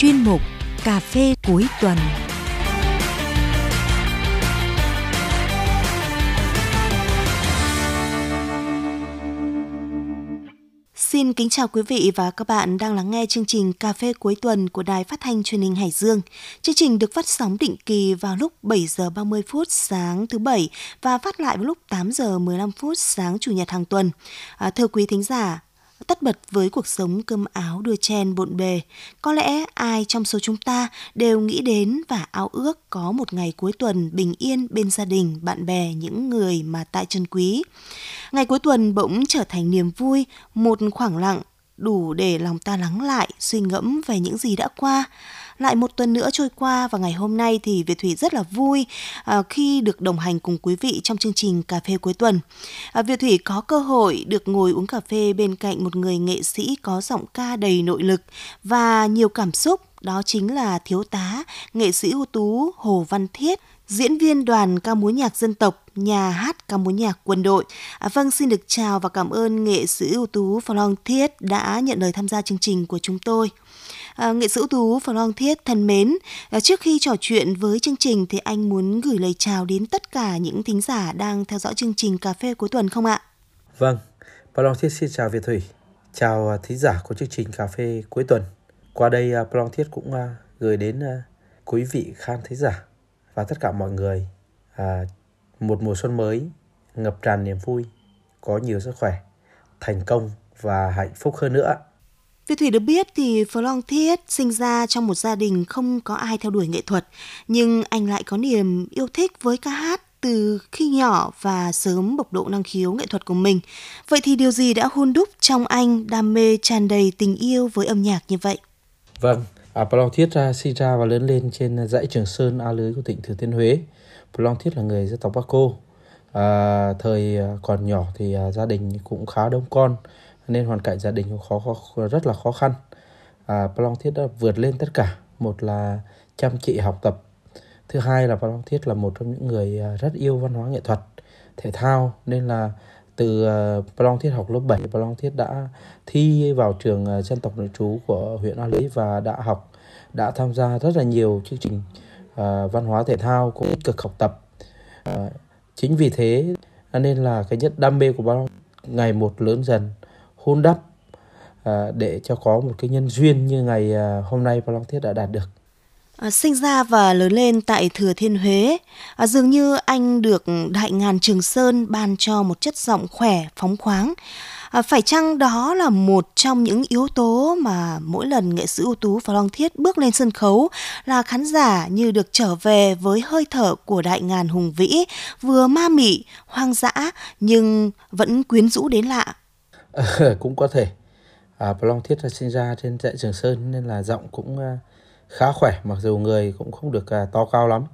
chuyên mục Cà phê cuối tuần. Xin kính chào quý vị và các bạn đang lắng nghe chương trình Cà phê cuối tuần của Đài Phát thanh Truyền hình Hải Dương. Chương trình được phát sóng định kỳ vào lúc 7 giờ 30 phút sáng thứ bảy và phát lại vào lúc 8 giờ 15 phút sáng chủ nhật hàng tuần. À, thưa quý thính giả, tất bật với cuộc sống cơm áo đưa chen bộn bề. Có lẽ ai trong số chúng ta đều nghĩ đến và ao ước có một ngày cuối tuần bình yên bên gia đình, bạn bè, những người mà tại chân quý. Ngày cuối tuần bỗng trở thành niềm vui, một khoảng lặng đủ để lòng ta lắng lại, suy ngẫm về những gì đã qua. Lại một tuần nữa trôi qua và ngày hôm nay thì Việt Thủy rất là vui à, khi được đồng hành cùng quý vị trong chương trình Cà phê cuối tuần. À, Việt Thủy có cơ hội được ngồi uống cà phê bên cạnh một người nghệ sĩ có giọng ca đầy nội lực và nhiều cảm xúc đó chính là thiếu tá nghệ sĩ ưu tú Hồ Văn Thiết diễn viên đoàn ca múa nhạc dân tộc, nhà hát ca múa nhạc quân đội. À, vâng, xin được chào và cảm ơn nghệ sĩ ưu tú Phong Long Thiết đã nhận lời tham gia chương trình của chúng tôi. À, nghệ sĩ ưu tú Phạm Long Thiết thân mến, à, trước khi trò chuyện với chương trình thì anh muốn gửi lời chào đến tất cả những thính giả đang theo dõi chương trình cà phê cuối tuần không ạ? Vâng, Phạm Long Thiết xin chào Việt Thủy, chào ờ, thính giả của chương trình cà phê cuối tuần. Qua đây Phạm Long Thiết cũng gửi đến quý vị khán thính giả và tất cả mọi người à, một mùa xuân mới ngập tràn niềm vui, có nhiều sức khỏe, thành công và hạnh phúc hơn nữa. Vì Thủy được biết thì Phờ Long Thiết sinh ra trong một gia đình không có ai theo đuổi nghệ thuật, nhưng anh lại có niềm yêu thích với ca hát từ khi nhỏ và sớm bộc lộ năng khiếu nghệ thuật của mình. Vậy thì điều gì đã hôn đúc trong anh đam mê tràn đầy tình yêu với âm nhạc như vậy? Vâng, À, Long Thiết ra, sinh ra và lớn lên trên dãy Trường Sơn, A Lưới của tỉnh Thừa Thiên Huế. Long Thiết là người dân tộc Bắc Cô. À, thời à, còn nhỏ thì à, gia đình cũng khá đông con nên hoàn cảnh gia đình cũng khó, khó rất là khó khăn. À, Plong Thiết đã vượt lên tất cả. Một là chăm chỉ học tập. Thứ hai là Plong Thiết là một trong những người à, rất yêu văn hóa nghệ thuật, thể thao nên là từ à, uh, Plong Thiết học lớp 7 Plong Thiết đã thi vào trường à, dân tộc nội trú của huyện A Lý và đã học đã tham gia rất là nhiều chương trình uh, văn hóa thể thao cũng tích cực học tập uh, chính vì thế nên là cái nhất đam mê của Plong ngày một lớn dần hôn đắp à, để cho có một cái nhân duyên như ngày à, hôm nay Phan Long Thiết đã đạt được À, sinh ra và lớn lên tại Thừa Thiên Huế, à, dường như anh được Đại ngàn Trường Sơn ban cho một chất giọng khỏe, phóng khoáng. À, phải chăng đó là một trong những yếu tố mà mỗi lần nghệ sĩ ưu tú và Long Thiết bước lên sân khấu là khán giả như được trở về với hơi thở của Đại ngàn hùng vĩ, vừa ma mị, hoang dã nhưng vẫn quyến rũ đến lạ. Cũng có thể. À, Long Thiết là sinh ra trên dãy Trường Sơn nên là giọng cũng uh khá khỏe mặc dù người cũng không được à, to cao lắm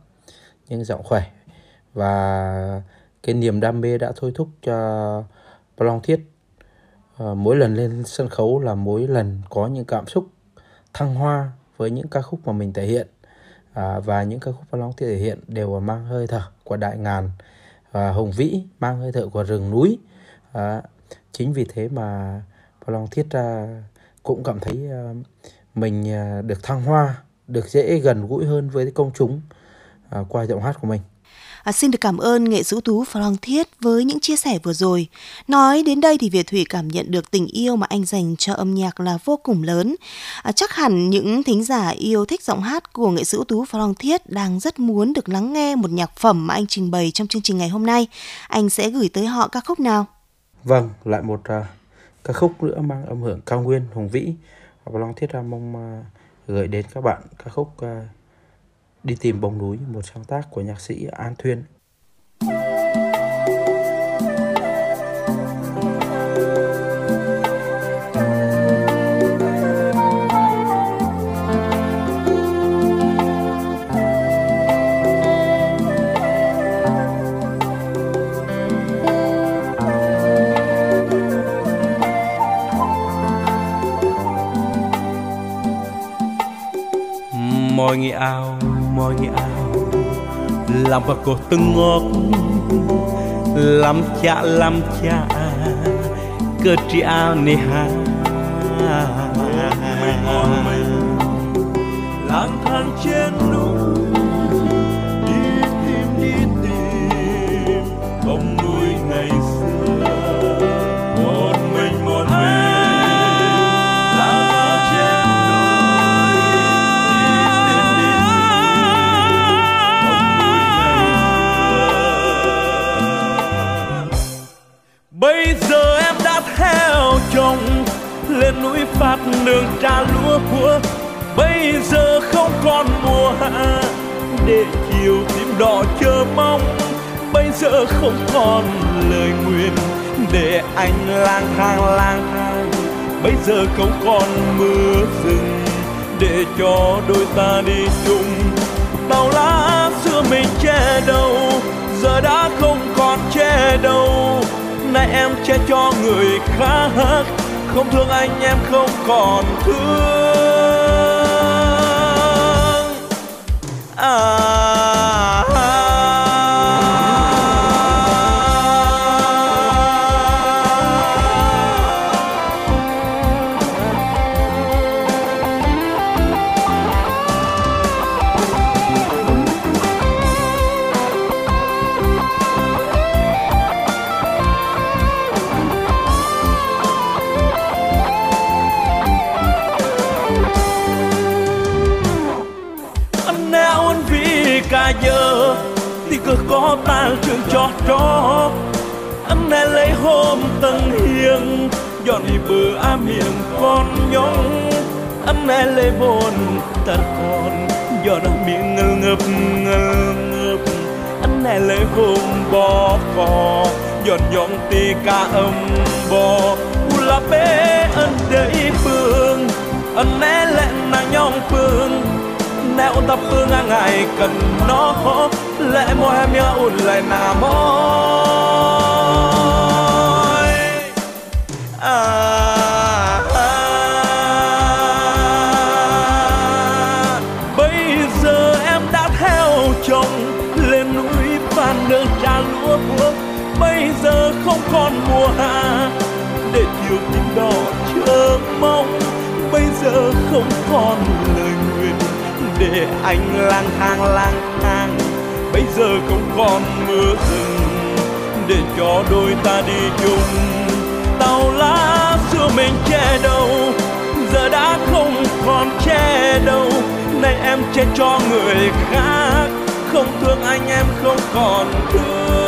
nhưng giọng khỏe và cái niềm đam mê đã thôi thúc cho Plong Thiết à, mỗi lần lên sân khấu là mỗi lần có những cảm xúc thăng hoa với những ca khúc mà mình thể hiện à, và những ca khúc Plong Thiết thể hiện đều mang hơi thở của đại ngàn và hùng vĩ mang hơi thở của rừng núi à, chính vì thế mà Long Thiết cũng cảm thấy ờ, mình ờ, được thăng hoa được dễ gần gũi hơn với công chúng ờ, qua giọng hát của mình. À, xin được cảm ơn nghệ sĩ tú Frank Thiết với những chia sẻ vừa rồi. Nói đến đây thì Việt Thủy cảm nhận được tình yêu mà anh dành cho âm nhạc là vô cùng lớn. À, chắc hẳn những thính giả yêu thích giọng hát của nghệ sĩ tú Frank Thiết đang rất muốn được lắng nghe một nhạc phẩm mà anh trình bày trong chương trình ngày hôm nay. Anh sẽ gửi tới họ ca khúc nào? Vâng, lại một uh, ca khúc nữa mang âm hưởng cao nguyên hùng vĩ. và long Thiết Ra mong uh, gửi đến các bạn ca khúc uh, Đi tìm bóng núi, một sáng tác của nhạc sĩ An Thuyên. Mọi người ao mọi người ao làm vào cổ từng ngọt, làm cha làm cha. Cơ tri ao nê ha lang thang trên lúa bây giờ không còn mùa hạ để chiều tím đỏ chờ mong. Bây giờ không còn lời nguyện để anh lang thang lang thang. Bây giờ không còn mưa rừng để cho đôi ta đi chung. Tàu lá xưa mình che đầu, giờ đã không còn che đầu. Nay em che cho người khác, không thương anh em không còn thương. À, giờ, thì cứ có ta trường cho cho anh nè lấy hôm tân hiền dọn đi bờ á miệng con nhong anh nè lấy bồn ta còn dọn miệng ngơ ngập ngơ ngập. Anh nè lấy hôm bò cò dọn dọn tì ca âm bò. U la bé anh đầy phương, anh nè lẹ nàng nhong phương nẹo tập phương ngang ngày cần nó. Lẽ môi em nhớ ôn lại nà môi. À, à, à. bây giờ em đã theo chồng lên núi phan nương trà lúa vuông bây giờ không còn mùa hạ để chiều tím đỏ chờ mong. Bây giờ không còn lời để anh lang thang lang thang. Bây giờ không còn mưa rừng để cho đôi ta đi chung. Tàu lá xưa mình che đầu giờ đã không còn che đâu. Nay em che cho người khác, không thương anh em không còn thương.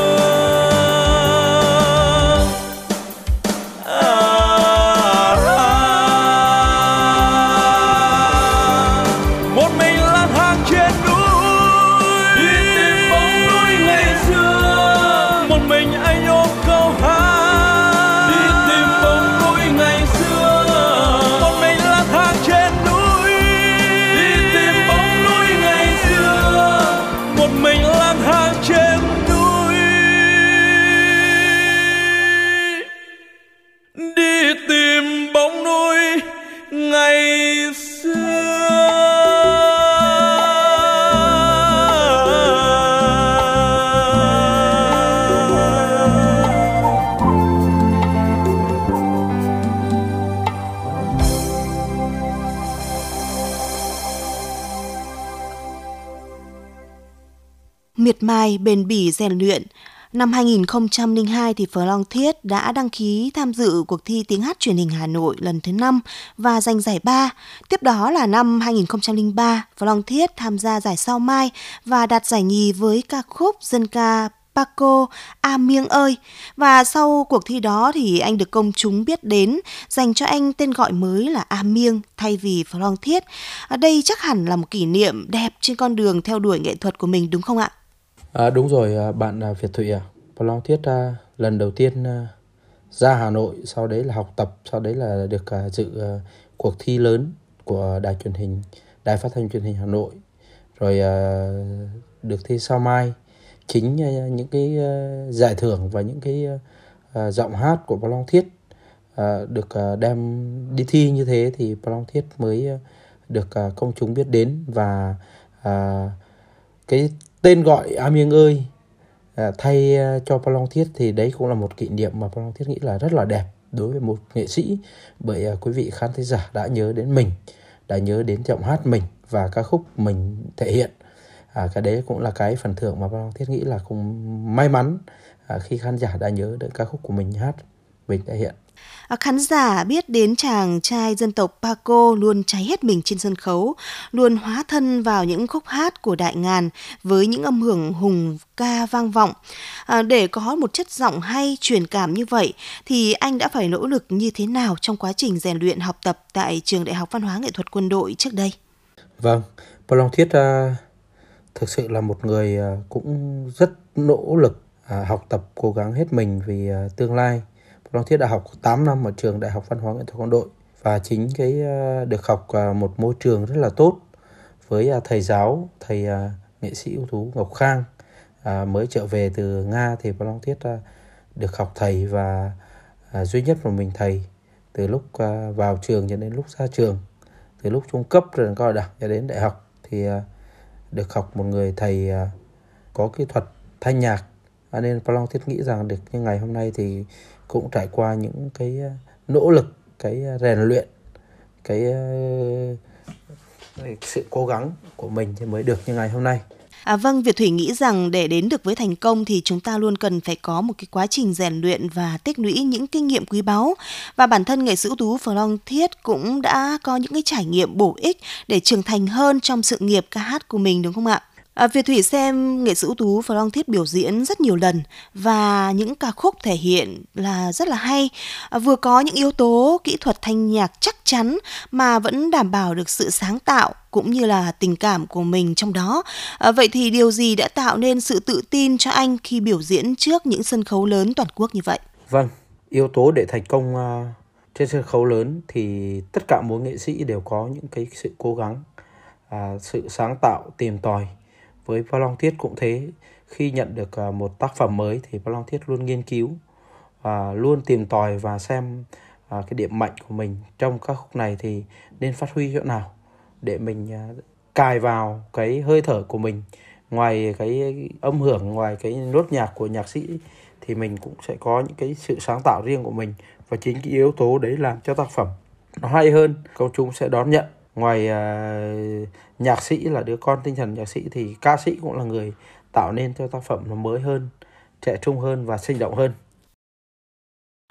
Miệt bền bỉ, rèn luyện. Năm 2002 thì Phờ Long Thiết đã đăng ký tham dự cuộc thi tiếng hát truyền hình Hà Nội lần thứ 5 và giành giải ba. Tiếp đó là năm 2003, Phờ Long Thiết tham gia giải Sao Mai và đạt giải nhì với ca khúc dân ca Paco A Miêng ơi. Và sau cuộc thi đó thì anh được công chúng biết đến, dành cho anh tên gọi mới là A Miêng thay vì Phờ Long Thiết. Ở à, đây chắc hẳn là một kỷ niệm đẹp trên con đường theo đuổi nghệ thuật của mình đúng không ạ? À, đúng rồi à, bạn à, Việt Thụy à. Long Thiết à, lần đầu tiên à, ra Hà Nội, sau đấy là học tập, sau đấy là được à, dự à, cuộc thi lớn của đài truyền hình, đài phát thanh truyền hình Hà Nội, rồi à, được thi sao mai. Chính à, những cái à, giải thưởng và những cái à, giọng hát của Long Thiết à, được à, đem đi thi như thế thì Long Thiết mới à, được à, công chúng biết đến và à, cái tên gọi A Miêng ơi à, thay à, cho Palong Thiết thì đấy cũng là một kỷ niệm mà Palong Thiết nghĩ là rất là đẹp đối với một nghệ sĩ. Bởi à, quý vị khán thính giả đã nhớ đến mình đã nhớ đến giọng hát mình và ca khúc mình thể hiện. À, cái đấy cũng là cái phần thưởng mà Palong Thiết nghĩ là cũng may mắn à, khi khán giả đã nhớ đến ca khúc của mình hát mình thể hiện. Ờ, khán giả biết đến chàng trai dân tộc Paco luôn cháy hết mình trên sân khấu, luôn hóa thân vào những khúc hát của đại ngàn với những âm hưởng hùng ca vang vọng. À, để có một chất giọng hay truyền cảm như vậy thì anh đã phải nỗ lực như thế nào trong quá trình rèn luyện học tập tại trường Đại học Văn hóa Nghệ thuật Quân đội trước đây? Vâng, Bảo Long Thiết uh, thực sự là một người uh, cũng rất nỗ lực uh, học tập cố gắng hết mình vì uh, tương lai Long Thiết đã học 8 năm ở trường Đại học Văn hóa Nghệ thuật Quân đội. Và chính cái ờ, được học ờ, một môi trường rất là tốt với ờ, thầy giáo, thầy nghệ sĩ ưu tú Ngọc Khang. Mới trở về từ Nga thì Long Thiết được học thầy và duy nhất một mình thầy từ lúc vào trường cho đến lúc ra trường. Từ lúc trung cấp rồi cao đẳng cho đến đại học thì được học một người thầy có kỹ thuật thanh nhạc. Nên Long Thiết nghĩ rằng được như ngày hôm nay thì cũng trải qua những cái ờ, nỗ lực cái ờ, rèn luyện cái, ờ, cái sự cố gắng của mình thì mới được như ngày hôm nay À, vâng, Việt Thủy nghĩ rằng để đến được với thành công thì chúng ta luôn cần phải có một cái quá trình rèn luyện và tích lũy những kinh nghiệm quý báu. Và bản thân nghệ sĩ ưu tú Phờ Long Thiết cũng đã có những cái trải nghiệm bổ ích để trưởng thành hơn trong sự nghiệp ca hát của mình đúng không ạ? À, Việt Thủy xem nghệ sĩ ưu tú Phờ Long Thiết biểu diễn rất nhiều lần và những ca khúc thể hiện là rất là hay. À, vừa có những yếu tố kỹ thuật thanh nhạc chắc chắn mà vẫn đảm bảo được sự sáng tạo cũng như là tình cảm của mình trong đó. À, vậy thì điều gì đã tạo nên sự tự tin cho anh khi biểu diễn trước những sân khấu lớn toàn quốc như vậy? Vâng, yếu tố để thành công uh, trên sân khấu lớn thì tất cả mỗi nghệ sĩ đều có những cái sự cố gắng, uh, sự sáng tạo, tìm tòi với Pha Long Thiết cũng thế. Khi nhận được à, một tác phẩm mới thì Pha Long Thiết luôn nghiên cứu và luôn tìm tòi và xem à, cái điểm mạnh của mình trong các khúc này thì nên phát huy chỗ nào để mình à, cài vào cái hơi thở của mình. Ngoài cái âm hưởng, ngoài cái nốt nhạc của nhạc sĩ thì mình cũng sẽ có những cái sự sáng tạo riêng của mình. Và chính cái yếu tố đấy làm cho tác phẩm nó hay hơn. Công chúng sẽ đón nhận ngoài uh, nhạc sĩ là đứa con tinh thần nhạc sĩ thì ca sĩ cũng là người tạo nên cho tác phẩm nó mới hơn trẻ trung hơn và sinh động hơn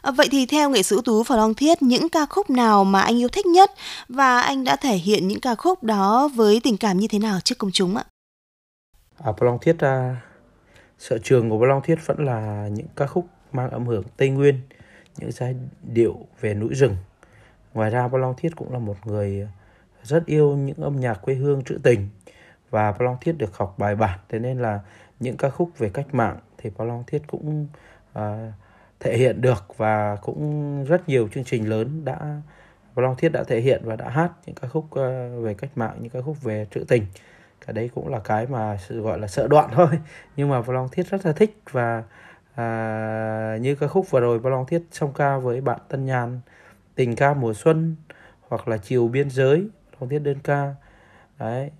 À, vậy thì theo nghệ sĩ tú Phật Long Thiết, những ca khúc nào mà anh yêu thích nhất và anh đã thể hiện những ca khúc đó với tình cảm như thế nào trước công chúng ạ? À, Long Thiết, à, sở trường của Long Thiết vẫn là những ca khúc mang âm hưởng Tây Nguyên, những giai điệu về núi rừng. Ngoài ra Long Thiết cũng là một người rất yêu những âm nhạc quê hương trữ tình. Và Long Thiết được học bài bản. Thế nên là những ca khúc về cách mạng thì Long Thiết cũng uh, thể hiện được. Và cũng rất nhiều chương trình lớn đã Long Thiết đã thể hiện và đã hát những ca khúc uh, về cách mạng những ca khúc về trữ tình. Cái đấy cũng là cái mà sự gọi là sợ đoạn thôi. Nhưng mà Long Thiết rất là thích. Và à, như ca khúc vừa rồi Long Thiết song ca với bạn Tân Nhàn tình ca mùa xuân hoặc là chiều biên giới trong tiết đơn ca. Đấy,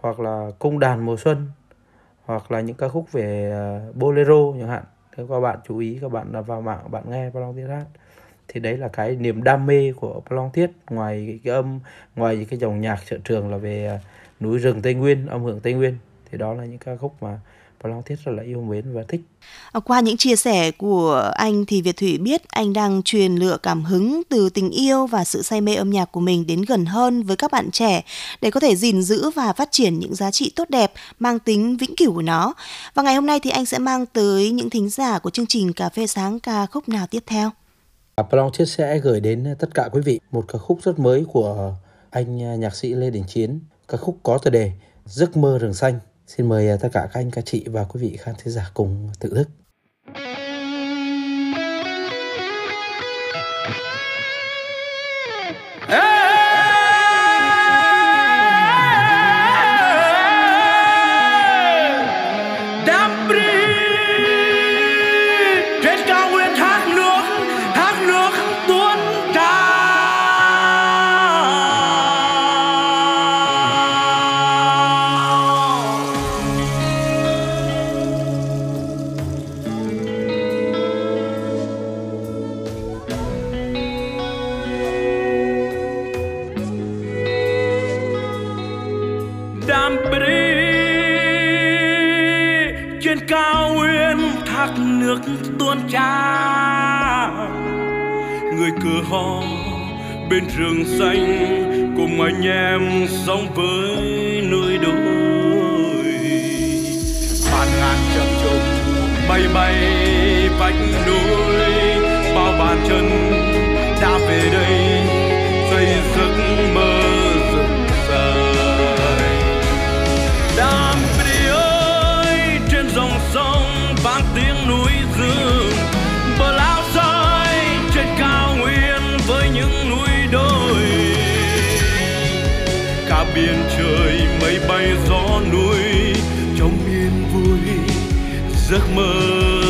hoặc là cung đàn mùa xuân, hoặc là những ca khúc về à, bolero chẳng hạn. Thế các bạn chú ý, các bạn vào mạng bạn nghe Long Thiết hát. Thì đấy là cái niềm đam mê của Long Thiết. Ngoài cái âm, ngoài cái dòng nhạc sở trường là về à, núi rừng Tây Nguyên, âm hưởng Tây Nguyên. Thì đó là những ca khúc mà và Long Thiết rất là yêu mến và thích. À, qua những chia sẻ của anh thì Việt Thủy biết anh đang truyền lựa cảm hứng từ tình yêu và sự say mê âm nhạc của mình đến gần hơn với các bạn trẻ để có thể gìn giữ và phát triển những giá trị tốt đẹp mang tính vĩnh cửu của nó. Và ngày hôm nay thì anh sẽ mang tới những thính giả của chương trình Cà phê sáng ca khúc nào tiếp theo. Long Thiết sẽ gửi đến tất cả quý vị một ca khúc rất mới của anh nhạc sĩ Lê Đình Chiến, ca khúc có tựa đề Giấc mơ rừng xanh. Xin mời à, tất cả các anh, các chị và quý vị khán thính giả cùng tự thức. Thác nước tuôn trào người cửa ho bên rừng xanh cùng anh em sống với nơi đồi. Bạt ngàn chập trùng bay bay vách núi, bao bàn chân đã về đây, xây dựng biển trời mây bay gió núi trong yên vui giấc mơ.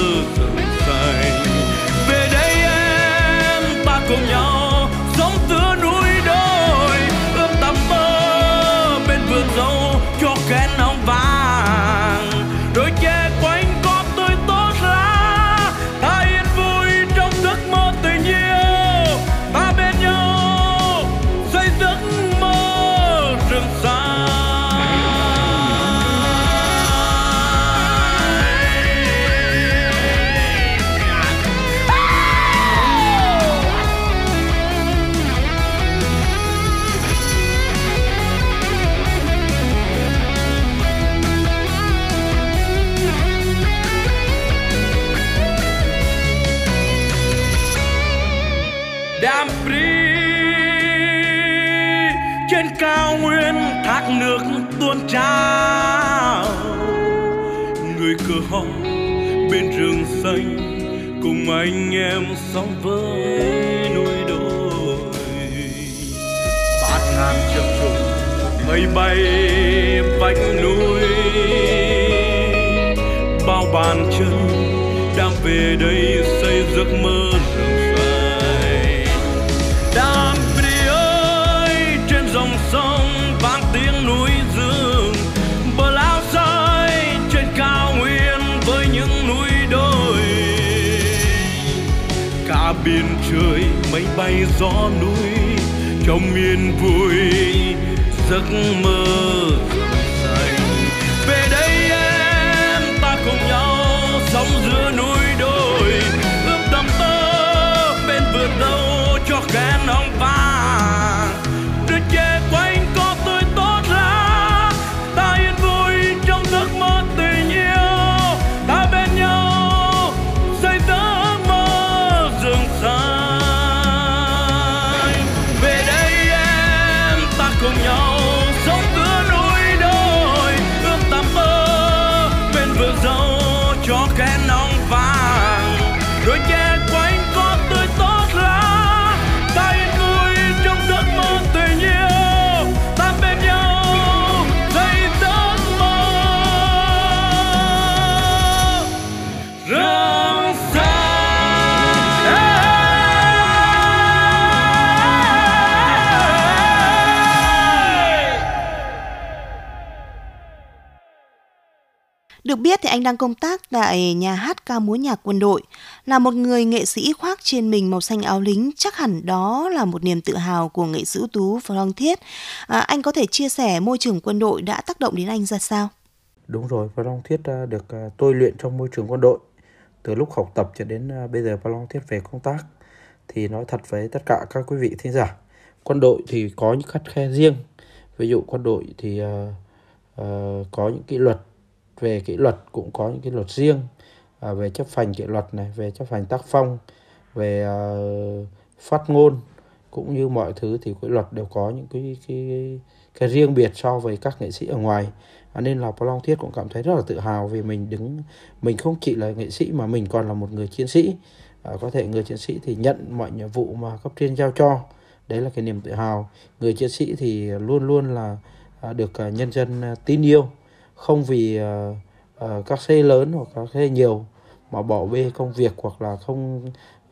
Trao. Người cờ ho bên rừng xanh, cùng anh em sống với núi đồi. Bát ngàn chập trùng, mây bay vách núi. Bao bàn chân đang về đây xây giấc mơ. Trời mây bay, gió núi, trong miền vui giấc mơ rừng xanh về đây em ta cùng nhau sống giữa núi đồi ướp đầm tơ bên vườn đâu cho kén ông vai anh đang công tác tại nhà hát ca múa nhạc quân đội. Là một người nghệ sĩ khoác trên mình màu xanh áo lính, chắc hẳn đó là một niềm tự hào của nghệ sĩ ưu tú Phong Thiết. À, anh có thể chia sẻ môi trường quân đội đã tác động đến anh ra sao? Đúng rồi, Phong Long Thiết à, được à, tôi luyện trong môi trường quân đội. Từ lúc học tập cho đến à, bây giờ Phong Long Thiết về công tác. Thì nói thật với tất cả các quý vị thính giả, quân đội thì có những khắt khe riêng. Ví dụ quân đội thì uh, uh, có những kỷ luật, về kỷ luật cũng có những cái luật riêng. À, về chấp hành kỷ luật này, về chấp hành tác phong, về à, phát ngôn cũng như mọi thứ thì kỷ luật đều có những cái cái cái riêng biệt so với các nghệ sĩ ở ngoài. À, nên là Long Thiết cũng cảm thấy rất là tự hào vì mình đứng mình không chỉ là nghệ sĩ mà mình còn là một người chiến sĩ. À, có thể người chiến sĩ thì nhận mọi nhiệm vụ mà cấp trên giao cho. Đấy là cái niềm tự hào. Người chiến sĩ thì luôn luôn là à, được à, nhân dân à, tin yêu không vì uh, uh, các xe lớn hoặc các xe nhiều mà bỏ bê công việc hoặc là không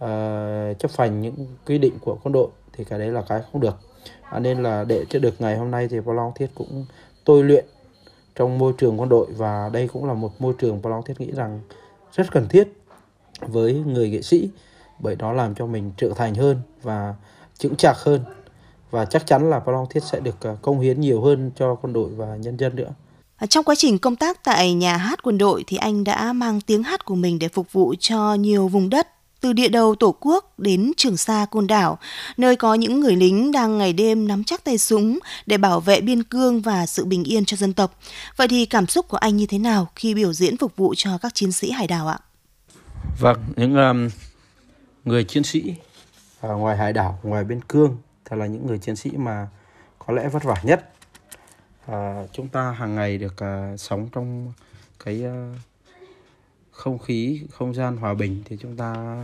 uh, chấp hành những quy định của quân đội thì cái đấy là cái không được à, nên là để cho được ngày hôm nay thì Paul Long Thiết cũng tôi luyện trong môi trường quân đội và đây cũng là một môi trường Paul Long Thiết nghĩ rằng rất cần thiết với người nghệ sĩ bởi nó làm cho mình trưởng thành hơn và chững chạc hơn và chắc chắn là Paul Long Thiết sẽ được công hiến nhiều hơn cho quân đội và nhân dân nữa. Trong quá trình công tác tại nhà hát quân đội thì anh đã mang tiếng hát của mình để phục vụ cho nhiều vùng đất từ địa đầu Tổ quốc đến Trường Sa Côn Đảo, nơi có những người lính đang ngày đêm nắm chắc tay súng để bảo vệ biên cương và sự bình yên cho dân tộc. Vậy thì cảm xúc của anh như thế nào khi biểu diễn phục vụ cho các chiến sĩ hải đảo ạ? Vâng, những um, người chiến sĩ à, ngoài hải đảo, ngoài biên cương, thật là những người chiến sĩ mà có lẽ vất vả nhất. À, chúng ta hàng ngày được à, sống trong cái à, không khí không gian hòa bình thì chúng ta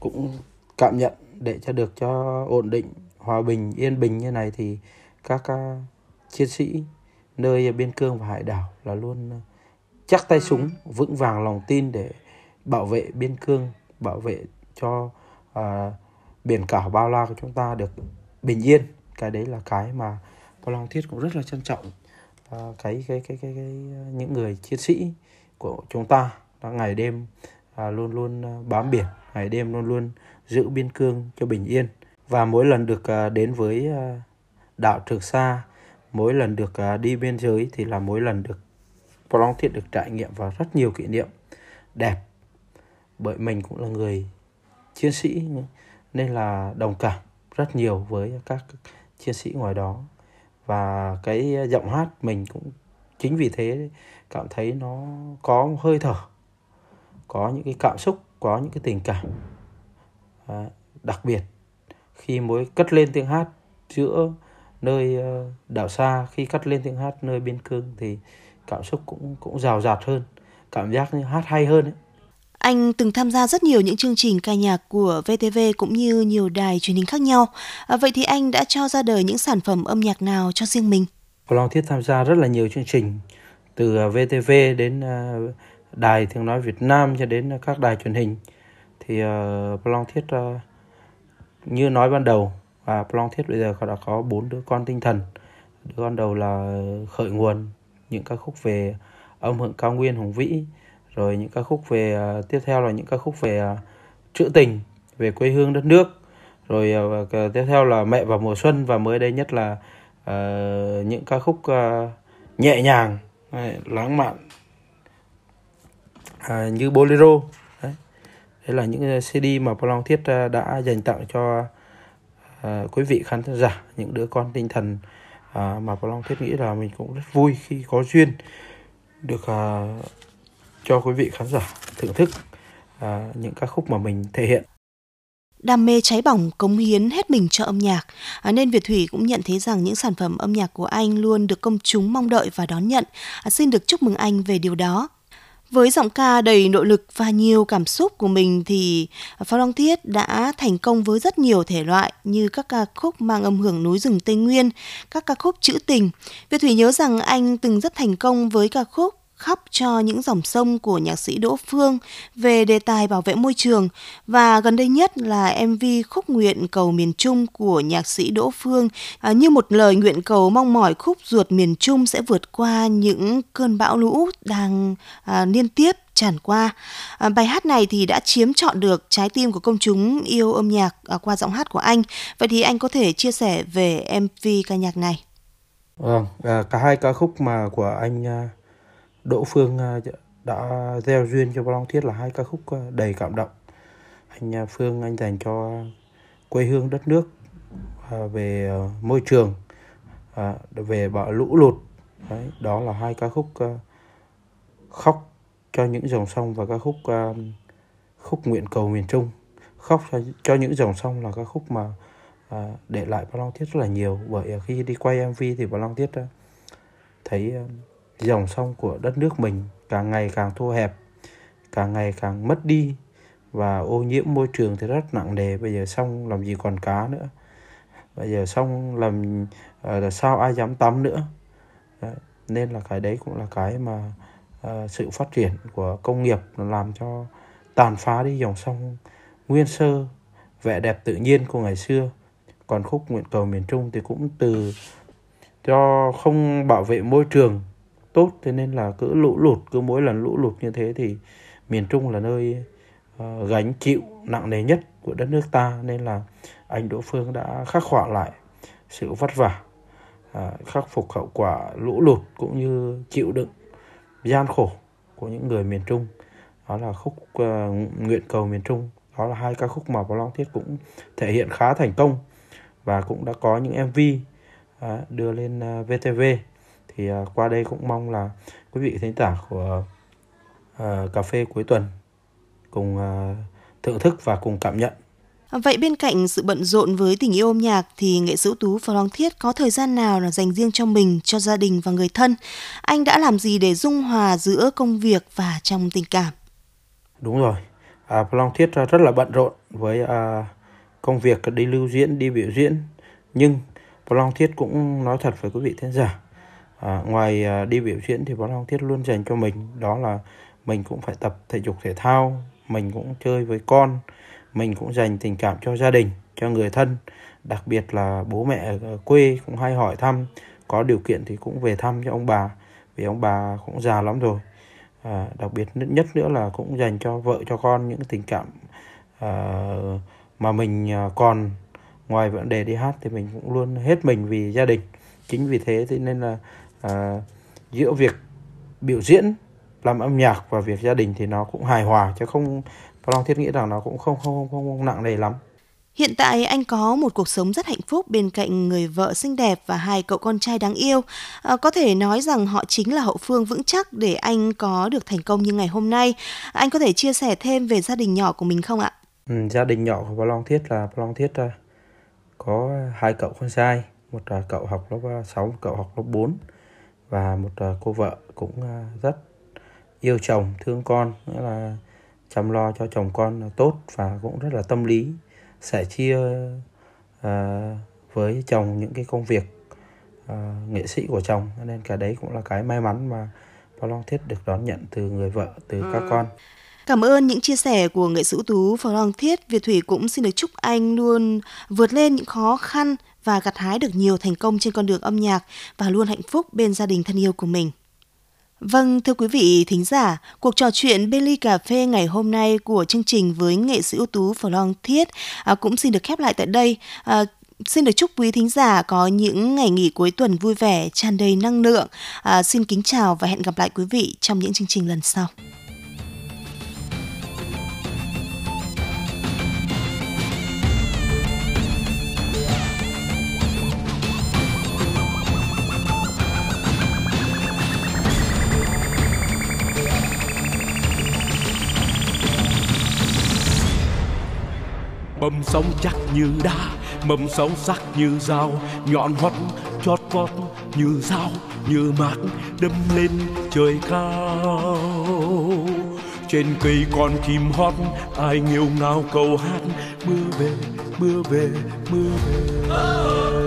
cũng cảm nhận để cho được cho ổn định hòa bình yên bình như này thì các à, chiến sĩ nơi biên cương và hải đảo là luôn chắc tay súng vững vàng lòng tin để bảo vệ biên cương bảo vệ cho à, biển cả bao la của chúng ta được bình yên. Cái đấy là cái mà Long Thiết cũng rất là trân trọng uh, cái, cái cái cái cái những người chiến sĩ của chúng ta đã ngày đêm à, luôn luôn à, bám biển ngày đêm luôn luôn giữ biên cương cho bình yên. Và mỗi lần được à, đến với à, đảo Trường Sa mỗi lần được à, đi biên giới thì là mỗi lần được Long Thiết được trải nghiệm và rất nhiều kỷ niệm đẹp. Bởi mình cũng là người chiến sĩ nên là đồng cảm rất nhiều với các chiến sĩ ngoài đó và cái giọng hát mình cũng chính vì thế cảm thấy nó có hơi thở có những cái cảm xúc có những cái tình cảm à, đặc biệt khi mới cất lên tiếng hát giữa nơi ờ, đảo xa khi cất lên tiếng hát nơi biên cương thì cảm xúc cũng cũng rào rạt hơn cảm giác như hát hay hơn ấy. Anh từng tham gia rất nhiều những chương trình ca nhạc của VTV cũng như nhiều đài truyền hình khác nhau. À, vậy thì anh đã cho ra đời những sản phẩm âm nhạc nào cho riêng mình? Long Thiết tham gia rất là nhiều chương trình từ à, VTV đến à, đài tiếng nói Việt Nam cho đến à, các đài truyền hình thì uh, Long Thiết uh, như nói ban đầu và Long Thiết bây giờ đã có bốn đứa con tinh thần đứa con đầu là khởi nguồn những ca khúc về âm hưởng cao nguyên hùng vĩ rồi những ca khúc về uh, tiếp theo là những ca khúc về uh, trữ tình về quê hương đất nước rồi uh, tiếp theo là mẹ vào mùa xuân và mới đây nhất là uh, những ca khúc uh, nhẹ nhàng Đấy, lãng mạn uh, như bolero đấy. đấy là những CD mà Long Thiết uh, đã dành tặng cho uh, quý vị khán giả những đứa con tinh thần uh, mà Long Thiết nghĩ là mình cũng rất vui khi có duyên được uh, cho quý vị khán giả thưởng thức à, những ca khúc mà mình thể hiện đam mê cháy bỏng cống hiến hết mình cho âm nhạc à, nên Việt Thủy cũng nhận thấy rằng những sản phẩm âm nhạc của anh luôn được công chúng mong đợi và đón nhận. À, xin được chúc mừng anh về điều đó. Với giọng ca đầy nội lực và nhiều cảm xúc của mình thì à, Phan Long Thiết đã thành công với rất nhiều thể loại như các ca khúc mang âm hưởng núi rừng Tây Nguyên, các ca khúc trữ tình. Việt Thủy nhớ rằng anh từng rất thành công với ca khúc khóc cho những dòng sông của nhạc sĩ Đỗ Phương về đề tài bảo vệ môi trường và gần đây nhất là MV khúc nguyện cầu miền Trung của nhạc sĩ Đỗ Phương à, như một lời nguyện cầu mong mỏi khúc ruột miền Trung sẽ vượt qua những cơn bão lũ đang à, liên tiếp tràn qua. À, bài hát này thì đã chiếm trọn được trái tim của công chúng yêu âm nhạc à, qua giọng hát của anh. Vậy thì anh có thể chia sẻ về MV ca nhạc này? Vâng, à, cả hai ca khúc mà của anh à, Đỗ Phương à, đã gieo duyên cho Long Thiết là hai ca khúc à, đầy cảm động. Anh à, Phương anh dành cho quê hương đất nước về môi trường về bão lũ lụt. Đấy, đó là hai ca khúc khóc cho những dòng sông và ca khúc khúc nguyện cầu miền Trung. Khóc cho, cho những dòng sông là ca khúc mà để lại Long Thiết rất là nhiều. Bởi khi đi quay MV thì Long Thiết thấy dòng sông của đất nước mình càng ngày càng thu hẹp càng ngày càng mất đi và ô nhiễm môi trường thì rất nặng nề. Bây giờ sông làm gì còn cá nữa. Bây giờ sông làm ờ, là sao ai dám tắm nữa. Đấy. nên là cái đấy cũng là cái mà uh, sự phát triển của công nghiệp làm cho tàn phá đi dòng sông nguyên sơ vẻ đẹp tự nhiên của ngày xưa. Còn khúc nguyện cầu miền trung thì cũng từ do không bảo vệ môi trường tốt. Thế nên là cứ lũ lụt cứ mỗi lần lũ lụt như thế thì miền Trung là nơi uh, gánh chịu nặng nề nhất của đất nước ta. Nên là anh Đỗ Phương đã khắc họa lại sự vất vả à, khắc phục hậu quả lũ lụt cũng như chịu đựng gian khổ của những người miền Trung. Đó là khúc uh, nguyện cầu miền Trung. Đó là hai ca khúc mà Long Thiết cũng thể hiện khá thành công và cũng đã có những MV đưa lên uh, VTV thì uh, qua đây cũng mong là quý vị thính giả của uh, cà phê cuối tuần cùng uh, thưởng thức và cùng cảm nhận Vậy bên cạnh sự bận rộn với tình yêu âm nhạc thì nghệ sĩ tú Phó Long Thiết có thời gian nào là dành riêng cho mình, cho gia đình và người thân? Anh đã làm gì để dung hòa giữa công việc và trong tình cảm? Đúng rồi, à, Long Thiết rất là bận rộn với à, công việc đi lưu diễn, đi biểu diễn. Nhưng Long Thiết cũng nói thật với quý vị thính giả, à, ngoài à, đi biểu diễn thì Phó Long Thiết luôn dành cho mình đó là mình cũng phải tập thể dục thể thao, mình cũng chơi với con, mình cũng dành tình cảm cho gia đình cho người thân. Đặc biệt là bố mẹ ở quê cũng hay hỏi thăm có điều kiện thì cũng về thăm cho ông bà vì ông bà cũng già lắm rồi. À, đặc biệt nhất nữa là cũng dành cho vợ cho con những tình cảm à, mà mình à, còn. Ngoài vấn đề đi hát thì mình cũng luôn hết mình vì gia đình. Chính vì thế thì nên là à, giữa việc biểu diễn làm âm nhạc và việc gia đình thì nó cũng hài hòa chứ không Long Thiết nghĩ rằng nó cũng không không không, không nặng nề lắm. Hiện tại anh có một cuộc sống rất hạnh phúc bên cạnh người vợ xinh đẹp và hai cậu con trai đáng yêu. À, có thể nói rằng họ chính là hậu phương vững chắc để anh có được thành công như ngày hôm nay. Anh có thể chia sẻ thêm về gia đình nhỏ của mình không ạ? Ừ, gia đình nhỏ của Long Thiết là Long Thiết uh, có hai cậu con trai, một cậu học lớp 6, một cậu học lớp 4 và một uh, cô vợ cũng uh, rất yêu chồng, thương con, nghĩa là chăm lo cho chồng con tốt và cũng rất là tâm lý sẻ chia uh, với chồng những cái công việc nghệ sĩ của chồng nên cả đấy cũng là cái may mắn mà Long Thiết được đón nhận từ người vợ từ các ừ. con Cảm ơn những chia sẻ của nghệ sĩ ưu tú Phó Long Thiết. Việt Thủy cũng xin được chúc anh luôn vượt lên những khó khăn và gặt hái được nhiều thành công trên con đường âm nhạc và luôn hạnh phúc bên gia đình thân yêu của mình. Vâng, thưa quý vị thính giả, cuộc trò chuyện bên ly cà phê ngày hôm nay của chương trình với nghệ sĩ ưu tú Phở Long Thiết à, cũng xin được khép lại tại đây. À, xin được chúc quý thính giả có những ngày nghỉ cuối tuần vui vẻ, tràn đầy năng lượng. À, xin kính chào và hẹn gặp lại quý vị trong những chương trình lần sau. Mầm sống chắc như đá, mầm sống sắc như dao. Nhọn hoắt, chót vót như dao, như mát đâm lên trời cao. Trên cây con chim hót, ai nghêu ngao câu hát. Mưa về mưa về mưa về. mưa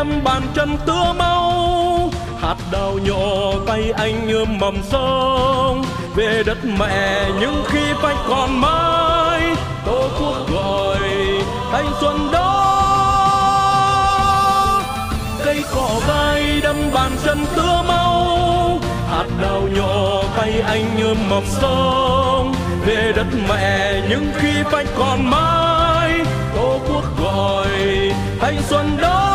đâm bàn chân tưa máu. Hạt đào nhỏ tay anh như mầm sông. Về đất mẹ nhưng khi phải còn mãi. Tổ quốc gọi thanh xuân đó. Cây cỏ gai đâm bàn chân tưa máu. Hạt đào nhỏ tay anh như mầm sông. Về đất mẹ nhưng khi phanh còn mãi. Tổ quốc gọi thanh xuân đó.